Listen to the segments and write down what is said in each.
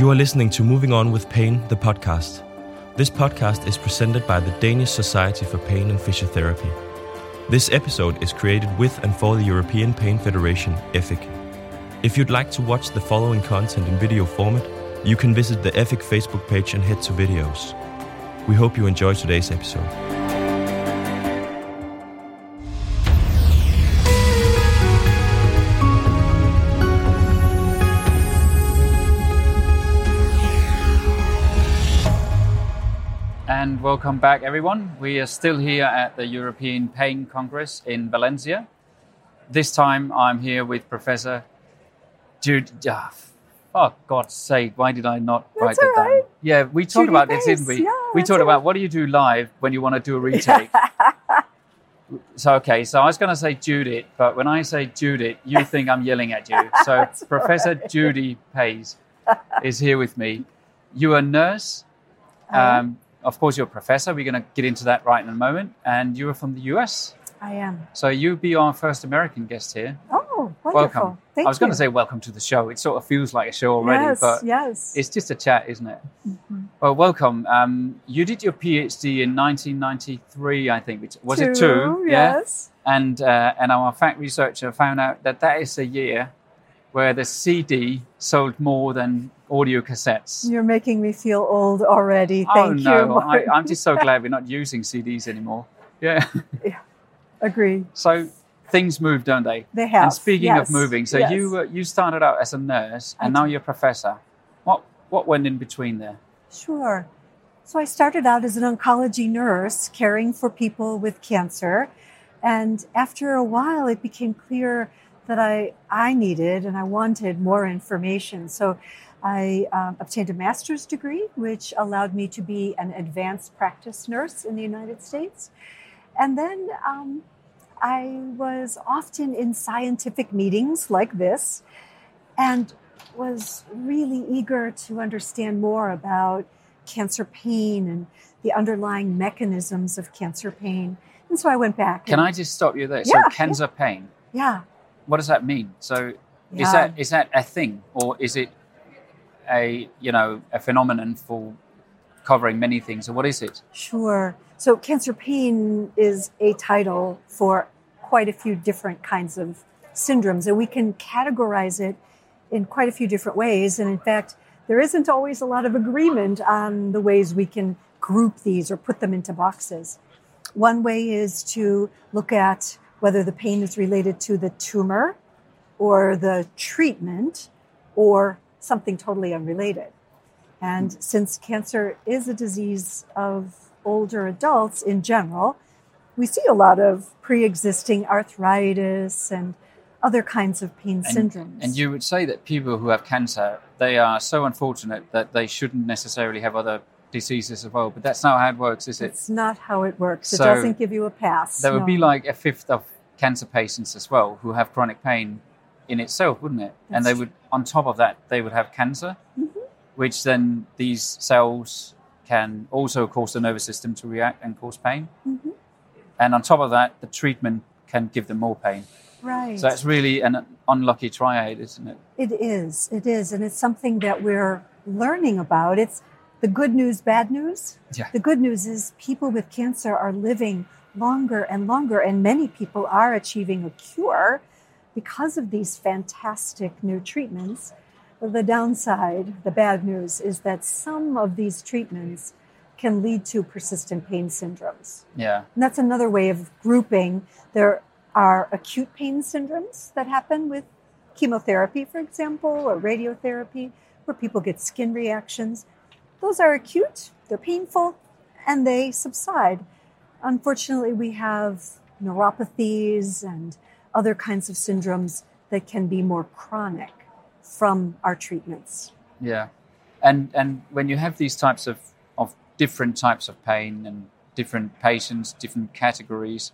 You are listening to Moving On with Pain, the podcast. This podcast is presented by the Danish Society for Pain and Physiotherapy. This episode is created with and for the European Pain Federation, EFIC. If you'd like to watch the following content in video format, you can visit the EFIC Facebook page and head to videos. We hope you enjoy today's episode. And welcome back, everyone. We are still here at the European Pain Congress in Valencia. This time I'm here with Professor Jude. Ah, oh, God's sake, why did I not write That's that all down? right. Yeah, we talked Judy about this, didn't we? yeah, we talked about what do you do live when you want to do a retake? so, okay, so I was going to say Judith, but when I say Judith, you think I'm yelling at you. So, Professor Judy Paice is here with me. You're a nurse. Am. Um, of course, you're a professor. We're going to get into that right in a moment. And you're from the US. I am. So you'll be our first American guest here. Oh, wonderful. Welcome. Thank you. I was going to say welcome to the show. It sort of feels like a show already, yes, but yes. it's just a chat, isn't it? Mhm. Well, welcome. Um, you did your PhD in 1993, I think. which- Was it two? Two, Yes. And uh, and our fact researcher found out that that is a year where the CD sold more than audio cassettes. You're making me feel old already. oh Thank no! you. I. I'm just so glad we're not using CDs anymore. Yeah. yeah. Agree. So things move, don't they? They have. And speaking yes, of moving, so yes. you uh, you started out as a nurse, I and now you're a professor. What what went in between there? Sure. So I started out as an oncology nurse caring for people with cancer. And after a while, it became clear that I, I needed and I wanted more information. So I um, obtained a master's degree, which allowed me to be an advanced practice nurse in the United States. And then um, I was often in scientific meetings like this and was really eager to understand more about cancer pain and the underlying mechanisms of cancer pain. And so I went back. Can I just stop you there? Yeah, so cancer pain. Yeah. What does that mean? So yeah. is that is that a thing, or is it a you know a phenomenon for covering many things, or what is it? Sure. So, cancer pain is a title for quite a few different kinds of syndromes, and we can categorize it in quite a few different ways. And in fact, there isn't always a lot of agreement on the ways we can group these or put them into boxes. One way is to look at whether the pain is related to the tumor or the treatment or something totally unrelated. And since cancer is a disease of older adults in general, we see a lot of pre existing arthritis and other kinds of pain And, syndromes. and you would say that people who have cancer, they are so unfortunate that they shouldn't necessarily have other diseases as well. But that's not how it works, is it? it's not how it works. It doesn't give you a pass. There would be like a fifth of cancer patients as well who have chronic pain in itself, wouldn't it? and they That's would, on top of that, they would have cancer, Mhm. which then these cells can also cause the nervous system to react and cause pain. Mhm. And on top of that, the treatment can give them more pain. right. So it's really an unlucky triad, isn't it? It is. It is. And it's something that we're learning about. It's the good news, bad news. Yeah. The good news is people with cancer are living longer and longer, and many people are achieving a cure because of these fantastic new treatments. The downside, the bad news, is that some of these treatments can lead to persistent pain syndromes. Yeah. And that's another way of grouping. There are acute pain syndromes that happen with chemotherapy, for example, or radiotherapy, where people get skin reactions. Those are acute, they're painful, and they subside. Unfortunately, we have neuropathies and other kinds of syndromes that can be more chronic from our treatments. Yeah. And and when you have these types of, of different types of pain and different patients, different categories,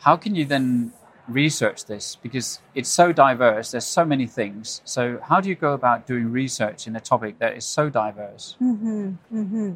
how can you then research this? Because it's so diverse, there's so many things. So how do you go about doing research in a topic that is so diverse? Mm-hmm, mm-hmm.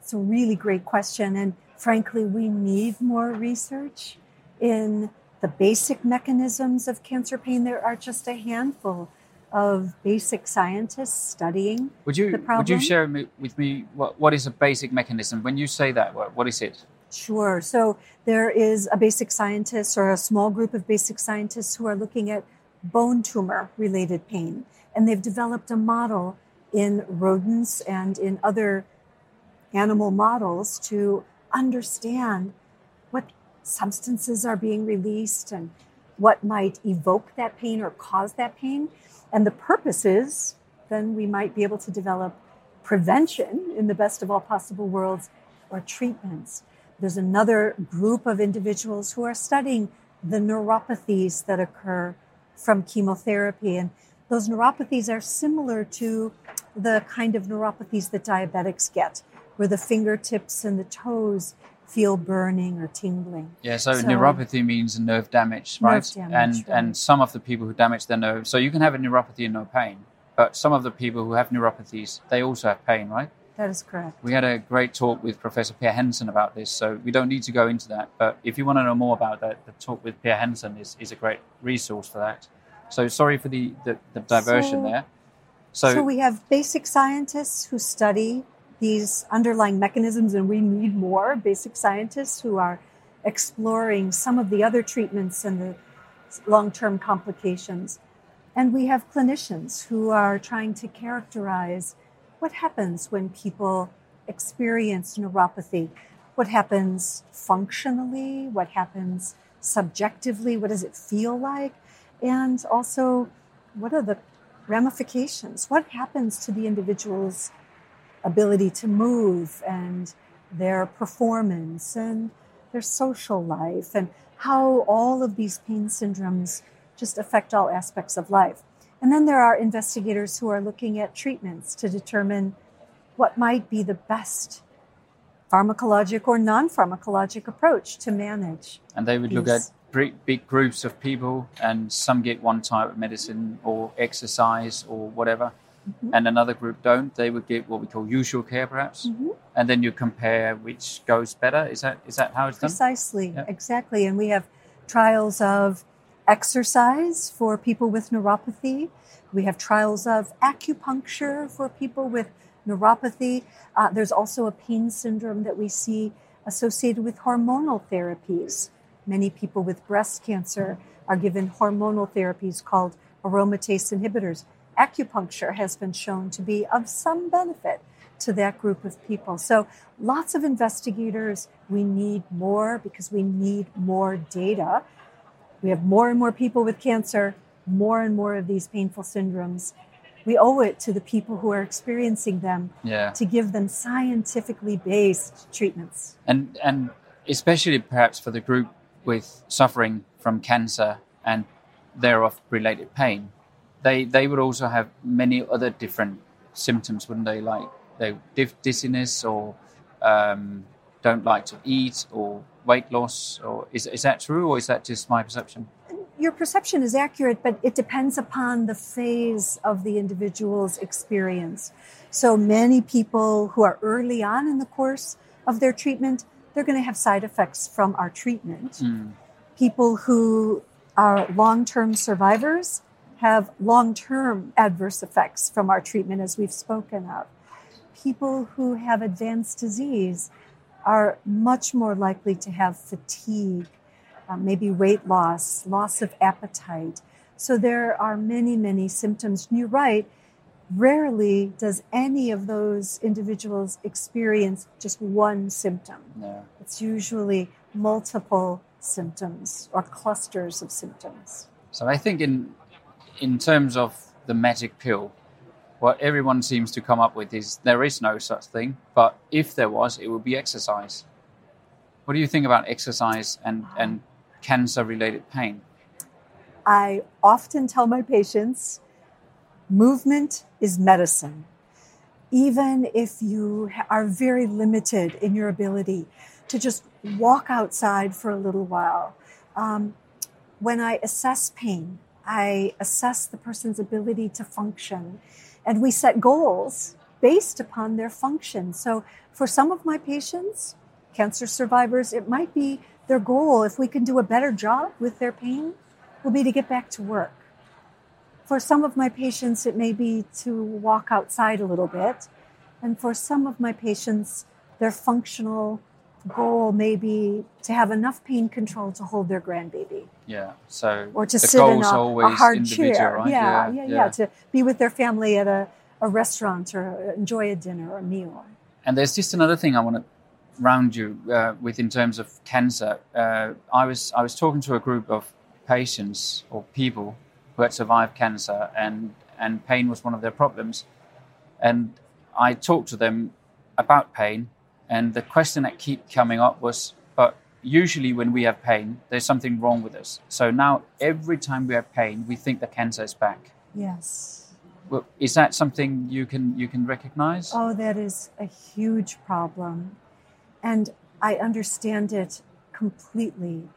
It's a really great question. And frankly, we need more research in the basic mechanisms of cancer pain. There are just a handful of basic scientists studying Would you the problem. would you share with me what, what is a basic mechanism? When you say that, what, what is it? Sure. So there is a basic scientist or a small group of basic scientists who are looking at bone tumor related pain. And they've developed a model in rodents and in other animal models to understand what substances are being released and what might evoke that pain or cause that pain. And the purpose is then we might be able to develop prevention in the best of all possible worlds or treatments. There's another group of individuals who are studying the neuropathies that occur from chemotherapy. And those neuropathies are similar to the kind of neuropathies that diabetics get, where the fingertips and the toes feel burning or tingling. Yeah, so, So- neuropathy means nerve damage, right? Nerve damage, and right. and some of the people who damage their nerves, so you can have a neuropathy and no pain, but some of the people who have neuropathies, they also have pain, right? That is correct. We had a great talk with Professor Per Hansson about this, so we don't need to go into that. But if you want to know more about that, the talk with Per Hansson is, is a great resource for that. So sorry for the, the, the diversion So- there. So, So, we have basic scientists who study these underlying mechanisms, and we need more basic scientists who are exploring some of the other treatments and the long term complications. And we have clinicians who are trying to characterize what happens when people experience neuropathy, what happens functionally, what happens subjectively, what does it feel like, and also what are the ramifications? What happens to the individual's ability to move and their performance and their social life? And how all of these pain syndromes just affect all aspects of life. And then there are investigators who are looking at treatments to determine what might be the best pharmacologic or non pharmacologic approach to manage. and they would look at big, big groups of people, and some get one type of medicine or exercise or whatever, Mhm. and another group don't. They would get what we call usual care, perhaps, Mhm. and then you compare which goes better. Is that is that how it's done? Precisely, Yeah. exactly. And we have trials of exercise for people with neuropathy. We have trials of acupuncture for people with neuropathy. Uh, there's also a pain syndrome that we see associated with hormonal therapies. Many people with breast cancer are given hormonal therapies called aromatase inhibitors. Acupuncture has been shown to be of some benefit to that group of people. So, lots of investigators. We need more because we need more data. We have more and more people with cancer, more and more of these painful syndromes. We owe it to the people who are experiencing them Yeah. to give them scientifically based treatments. and and especially perhaps for the group with suffering from cancer and thereof related pain, they they would also have many other different symptoms, wouldn't they? Like they dizziness or um, don't like to eat or weight loss, or is is that true or is that just my perception? Your perception is accurate, but it depends upon the phase of the individual's experience. So many people who are early on in the course of their treatment, they're going to have side effects from our treatment. Mm. People who are long term survivors have long term adverse effects from our treatment, as we've spoken of. People who have advanced disease are much more likely to have fatigue, uh, maybe weight loss, loss of appetite. So there are many, many symptoms. And you're right, rarely does any of those individuals experience just one symptom. Yeah. It's usually multiple symptoms or clusters of symptoms. So I think in in terms of the magic pill, what everyone seems to come up with is there is no such thing, but if there was, it would be exercise. What do you think about exercise and, and cancer related pain? I often tell my patients movement is medicine. Even if you are very limited in your ability to just walk outside for a little while. Um, when I assess pain, I assess the person's ability to function, and we set goals based upon their function. So, for some of my patients, cancer survivors, it might be their goal, if we can do a better job with their pain, will be to get back to work. For some of my patients, it may be to walk outside a little bit. And for some of my patients, their functional goal may be to have enough pain control to hold their grandbaby. Yeah. So or to the sit in goal's a, always a hard individual, chair. right? Yeah, yeah, yeah, To be with their family at a, a restaurant or enjoy a dinner or a meal. And there's just another thing I want to round you uh, with in terms of cancer. Uh, I was I was talking to a group of patients or people who had survived cancer, and and pain was one of their problems. And I talked to them about pain, and the question that kept coming up was, but usually when we have pain, there's something wrong with us. So now every time we have pain, we think the cancer is back. Yes. Well, is that something you can you can recognize? Oh, that is a huge problem. And I understand it completely.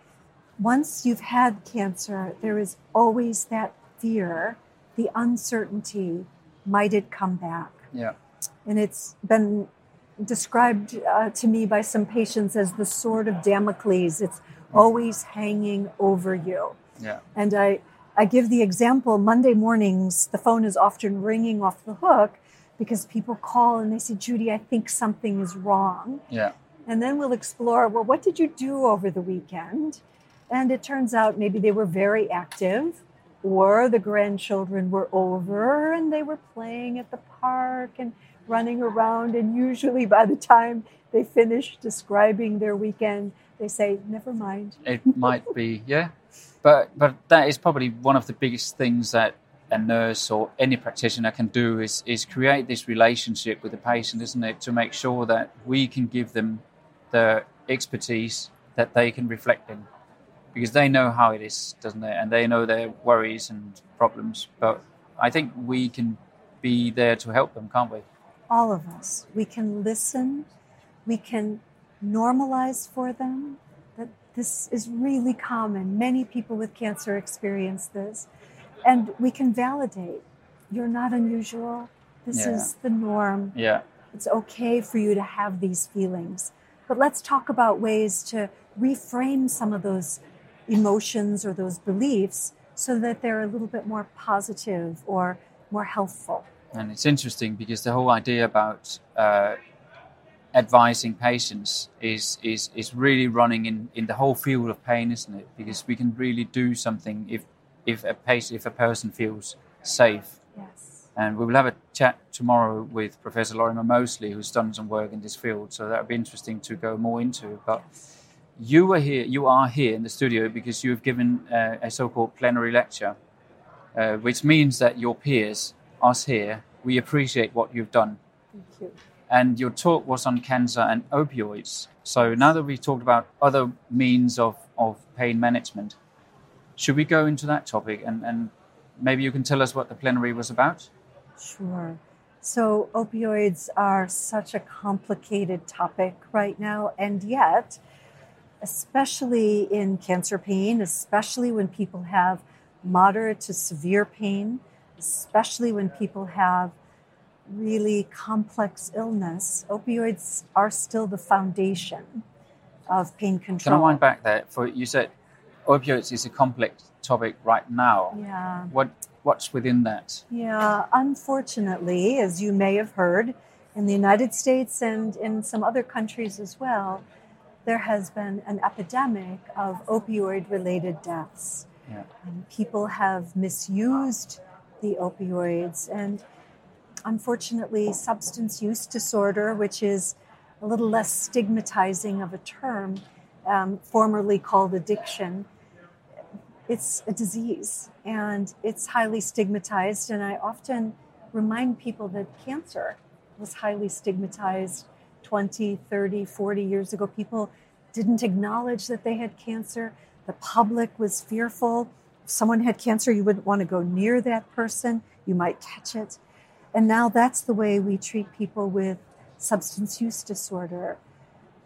Once you've had cancer, there is always that fear, the uncertainty might it come back? Yeah. And it's been described uh, to me by some patients as the sword of Damocles. It's always hanging over you. Yeah. And I, I give the example Monday mornings, the phone is often ringing off the hook because people call and they say, Judy, I think something is wrong. Yeah. And then we'll explore, well, what did you do over the weekend? And it turns out maybe they were very active, or the grandchildren were over and they were playing at the park and running around. And usually by the time they finish describing their weekend, they say, never mind. It might be, yeah. But but that is probably one of the biggest things that a nurse or any practitioner can do is is create this relationship with the patient, isn't it? To make sure that we can give them the expertise that they can reflect in. Because they know how it is, doesn't it? And they know their worries and problems. But I think we can be there to help them, can't we? All of us. We can listen, we can normalize for them that this is really common. Many people with cancer experience this. And we can validate you're not unusual. This Yeah. is the norm. Yeah. It's okay for you to have these feelings. But let's talk about ways to reframe some of those emotions or those beliefs so that they're a little bit more positive or more healthful. And it's interesting because the whole idea about uh, advising patients is, is, is really running in, in the whole field of pain, isn't it? Because we can really do something if, if, a, patient, if a person feels safe. Yes. And we will have a chat tomorrow with Professor Lorimer Moseley, who's done some work in this field. So that would be interesting to go more into. But you are here, you are here in the studio because you have given uh, a so-called plenary lecture, uh, which means that your peers, us here, we appreciate what you've done. Thank you. And your talk was on cancer and opioids. So now that we've talked about other means of, of pain management, should we go into that topic and, and maybe you can tell us what the plenary was about? Sure. So, opioids are such a complicated topic right now, and yet, especially in cancer pain, especially when people have moderate to severe pain, especially when people have really complex illness, opioids are still the foundation of pain control. Can I wind back there? For you said opioids is a complex topic right now. Yeah. What what's within that? Yeah, unfortunately, as you may have heard, in the United States and in some other countries as well, there has been an epidemic of opioid related deaths. Yeah. And people have misused the opioids. And unfortunately, substance use disorder, which is a little less stigmatizing of a term, um, formerly called addiction, it's a disease and it's highly stigmatized. And I often remind people that cancer was highly stigmatized 20, 30, 40 years ago. People didn't acknowledge that they had cancer. The public was fearful. Someone had cancer, you wouldn't want to go near that person. You might catch it. And now that's the way we treat people with substance use disorder.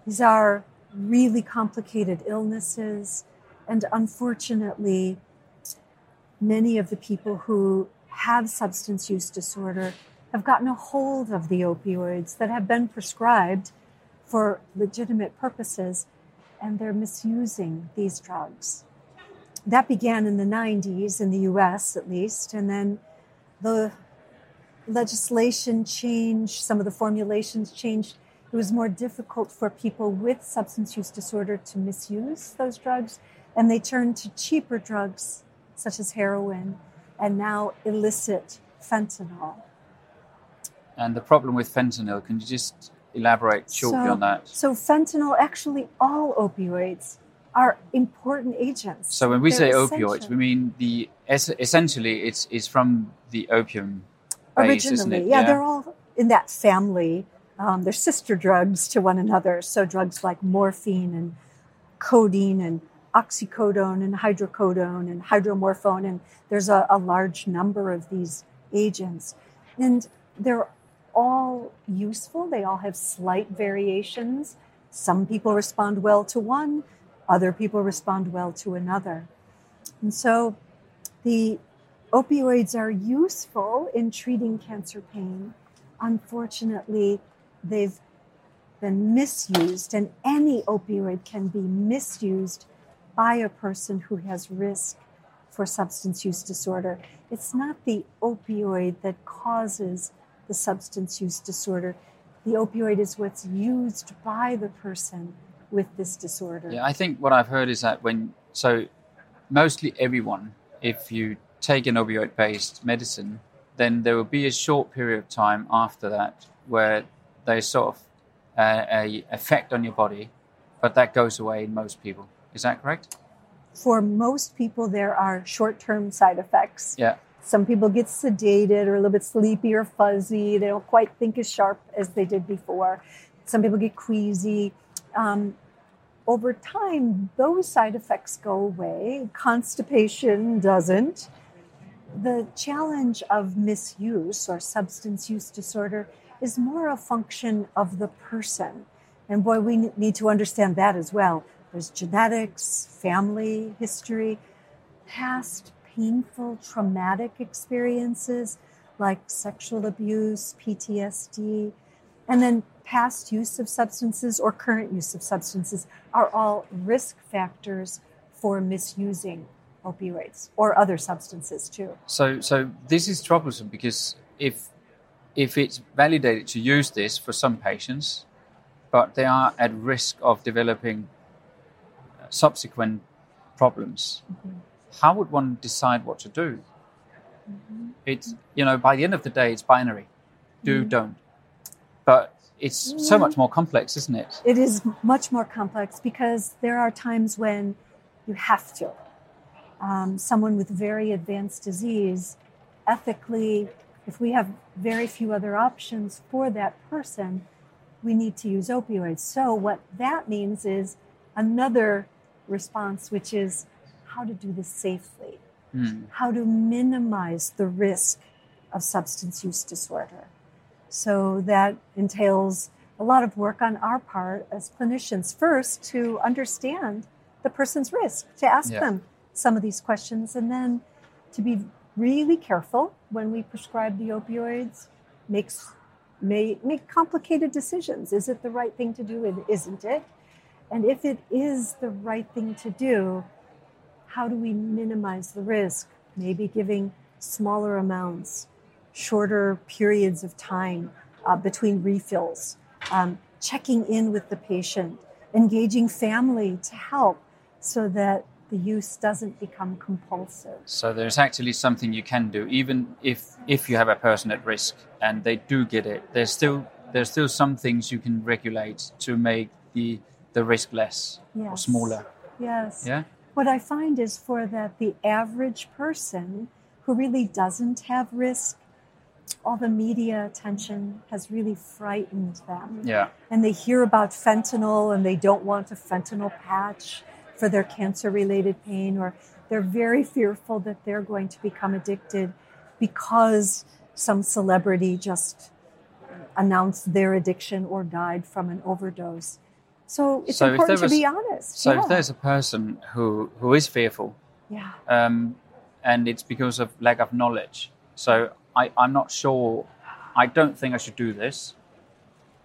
These are really complicated illnesses. And unfortunately, many of the people who have substance use disorder have gotten a hold of the opioids that have been prescribed for legitimate purposes, and they're misusing these drugs. That began in the 90s, in the US at least, and then the legislation changed, some of the formulations changed. It was more difficult for people with substance use disorder to misuse those drugs, and they turned to cheaper drugs such as heroin and now illicit fentanyl. And the problem with fentanyl, can you just elaborate shortly so, on that? So, fentanyl, actually, all opioids are important agents. So, when we They're say essential. opioids, we mean the es- essentially it's, it's from the opium base, isn't originally, it? yeah, they're all in that family. Um, they're sister drugs to one another. So drugs like morphine and codeine and oxycodone and hydrocodone and hydromorphone, and there's a, a large number of these agents, and they're all useful. They all have slight variations. Some people respond well to one, other people respond well to another, and so the opioids are useful in treating cancer pain. Unfortunately, they've been misused, and any opioid can be misused by a person who has risk for substance use disorder. It's not the opioid that causes the substance use disorder. The opioid is what's used by the person with this disorder. Yeah, I think what I've heard is that when so mostly everyone, if you take an opioid based medicine, then there will be a short period of time after that where there's sort of uh, a effect on your body, but that goes away in most people. Is that correct? For most people, there are short term side effects. Yeah. Some people get sedated or a little bit sleepy or fuzzy. They don't quite think as sharp as they did before. Some people get queasy. Um, over time, those side effects go away. Constipation doesn't. The challenge of misuse or substance use disorder is more a function of the person. And boy, we need to understand that as well. There's genetics, family history, past painful traumatic experiences like sexual abuse, PTSD, and then past use of substances or current use of substances are all risk factors for misusing opioids or other substances too. So, so this is troublesome because if if it's validated to use this for some patients, but they are at risk of developing uh, subsequent problems, mm-hmm. how would one decide what to do? Mm-hmm. It's you know by the end of the day, it's binary, do mm-hmm. don't, but it's so much more complex, isn't it? It is much more complex because there are times when you have to. Um, someone with very advanced disease, ethically, if we have very few other options for that person, we need to use opioids. So, what that means is another response, which is how to do this safely, Hmm. how to minimize the risk of substance use disorder. So, that entails a lot of work on our part as clinicians. First, to understand the person's risk, to ask Yeah. them some of these questions, and then to be really careful when we prescribe the opioids, makes may make complicated decisions. Is it the right thing to do? And isn't it? And if it is the right thing to do, how do we minimize the risk? Maybe giving smaller amounts, shorter periods of time uh, between refills, um, checking in with the patient, engaging family to help so that the use doesn't become compulsive. So there's actually something you can do, even if if you have a person at risk and they do get it. There's still there's still some things you can regulate to make the the risk less or smaller. Yes. Yeah. What I find is for that the average person who really doesn't have risk, all the media attention has really frightened them. Yeah. And they hear about fentanyl and they don't want a fentanyl patch for their cancer related pain, or they're very fearful that they're going to become addicted because some celebrity just announced their addiction or died from an overdose. So it's So important there to be honest. So yeah. if there's a person who who is fearful, yeah. um, and it's because of lack of knowledge. So I, I'm not sure. I don't think I should do this,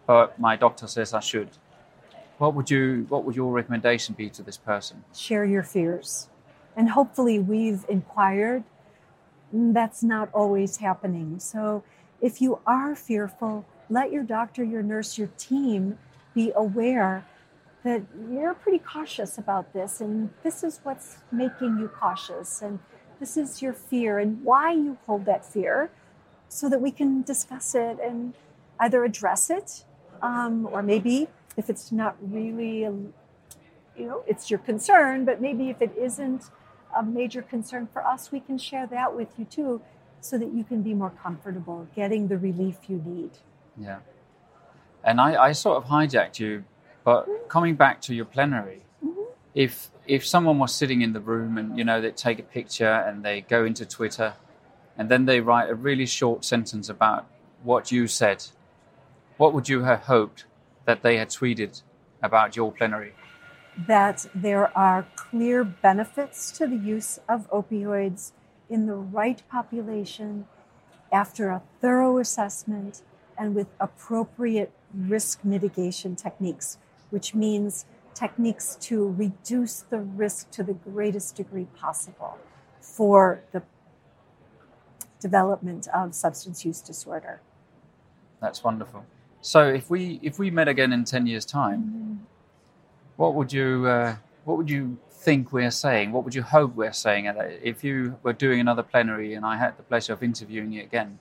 but my doctor says I should. What would you What would your recommendation be to this person? share your fears. And hopefully, we've inquired. That's not always happening. So, if you are fearful, let your doctor, your nurse, your team be aware that you're pretty cautious about this, and this is what's making you cautious, and this is your fear, and why you hold that fear, so that we can discuss it and either address it, um, or maybe if it's not really, a, you know, it's your concern, but maybe if it isn't a major concern for us, we can share that with you too, so that you can be more comfortable getting the relief you need. Yeah. And I, I sort of hijacked you, but coming back to your plenary, Mm-hmm. if if someone was sitting in the room and you know they take a picture and they go into Twitter, and then they write a really short sentence about what you said, what would you have hoped that they had tweeted about your plenary? that there are clear benefits to the use of opioids in the right population after a thorough assessment and with appropriate risk mitigation techniques, which means techniques to reduce the risk to the greatest degree possible for the development of substance use disorder. That's wonderful. So if we if we met again in ten years' time, what would you uh, what would you think we're saying? What would you hope we're saying? If you were doing another plenary and I had the pleasure of interviewing you again,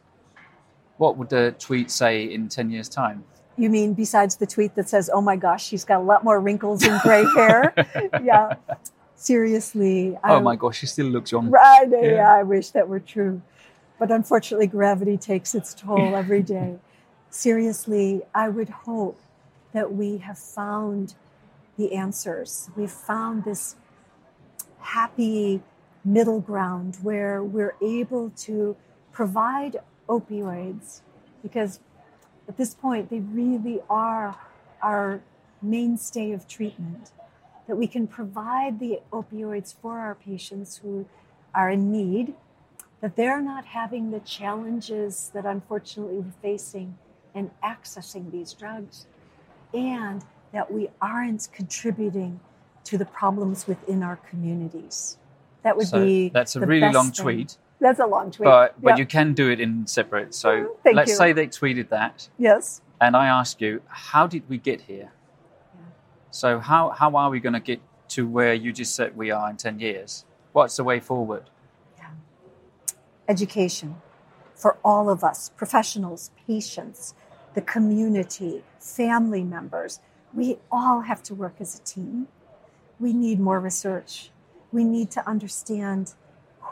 what would the tweet say in ten years' time? You mean besides the tweet that says, oh my gosh, she's got a lot more wrinkles and gray hair? yeah. Seriously. oh I- my gosh, she still looks young. Right. Yeah. Yeah. I wish that were true. But unfortunately, gravity takes its toll every day. Seriously, I would hope that we have found the answers. We've found this happy middle ground where we're able to provide opioids because at this point they really are our mainstay of treatment that we can provide the opioids for our patients who are in need that they're not having the challenges that unfortunately we're facing in accessing these drugs and that we aren't contributing to the problems within our communities that would So be that's a really long thing. tweet, that's a long tweet but but Yeah. you can do it in separate. So thank let's you. say they tweeted that, yes and I ask you, how did we get here? So how how are we going to get to where you just said we are in ten years? What's the way forward? education for all of us professionals, patients, the community, family members. We all have to work as a team. We need more research. We need to understand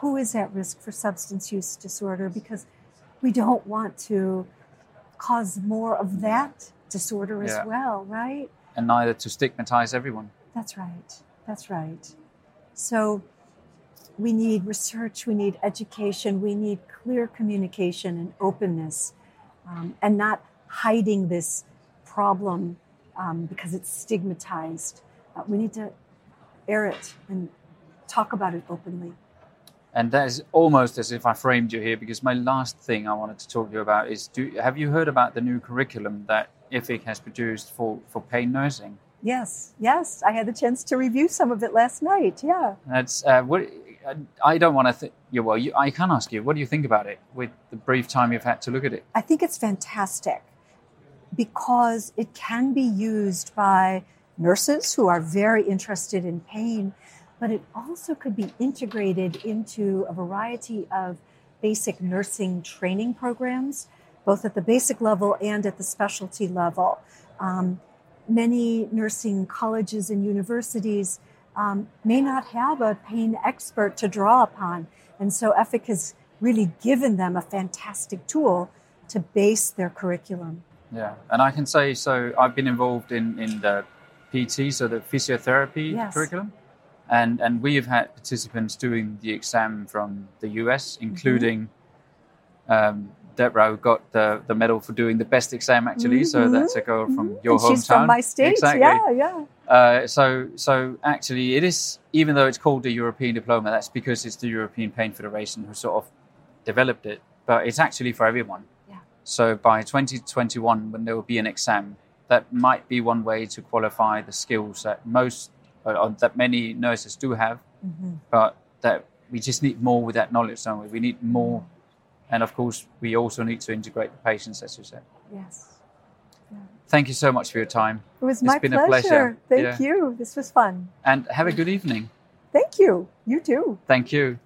who is at risk for substance use disorder because we don't want to cause more of that disorder as well, right? And neither to stigmatize everyone. That's right. That's right. So we need research, we need education, we need clear communication and openness, um, and not hiding this problem um, because it's stigmatized. Uh, we need to air it and talk about it openly. And that is almost as if I framed you here because my last thing I wanted to talk to you about is do have you heard about the new curriculum that EFIC has produced for, for pain nursing? Yes, yes, I had the chance to review some of it last night. Yeah. That's uh, what I don't want to think. Yeah, well, you, I can ask you. What do you think about it with the brief time you've had to look at it? I think it's fantastic because it can be used by nurses who are very interested in pain, but it also could be integrated into a variety of basic nursing training programs, both at the basic level and at the specialty level. Um, many nursing colleges and universities um, may not have a pain expert to draw upon. And so EFIC has really given them a fantastic tool to base their curriculum. Yeah, and I can say so. I've been involved in in the PT, so the physiotherapy Yes. curriculum, and and we have had participants doing the exam from the US, Mm-hmm. including um, Deborah, who got the the medal for doing the best exam actually. So Mhm. that's a girl from your and hometown. she's from my state. Exactly. Yeah, yeah. Uh, so, so actually, it is even though it's called the European diploma, that's because it's the European Pain Federation who sort of developed it. But it's actually for everyone. Yeah. So by 2021, when there will be an exam, that might be one way to qualify the skills that most, uh, that many nurses do have, Mhm. but that we just need more with that knowledge, don't we? We need more, and of course, we also need to integrate the patients, as you said. Yes. Thank you so much for your time. It was It's my been pleasure. a pleasure. Thank Yeah. you. This was fun. And have a good evening. Thank you. You too. Thank you.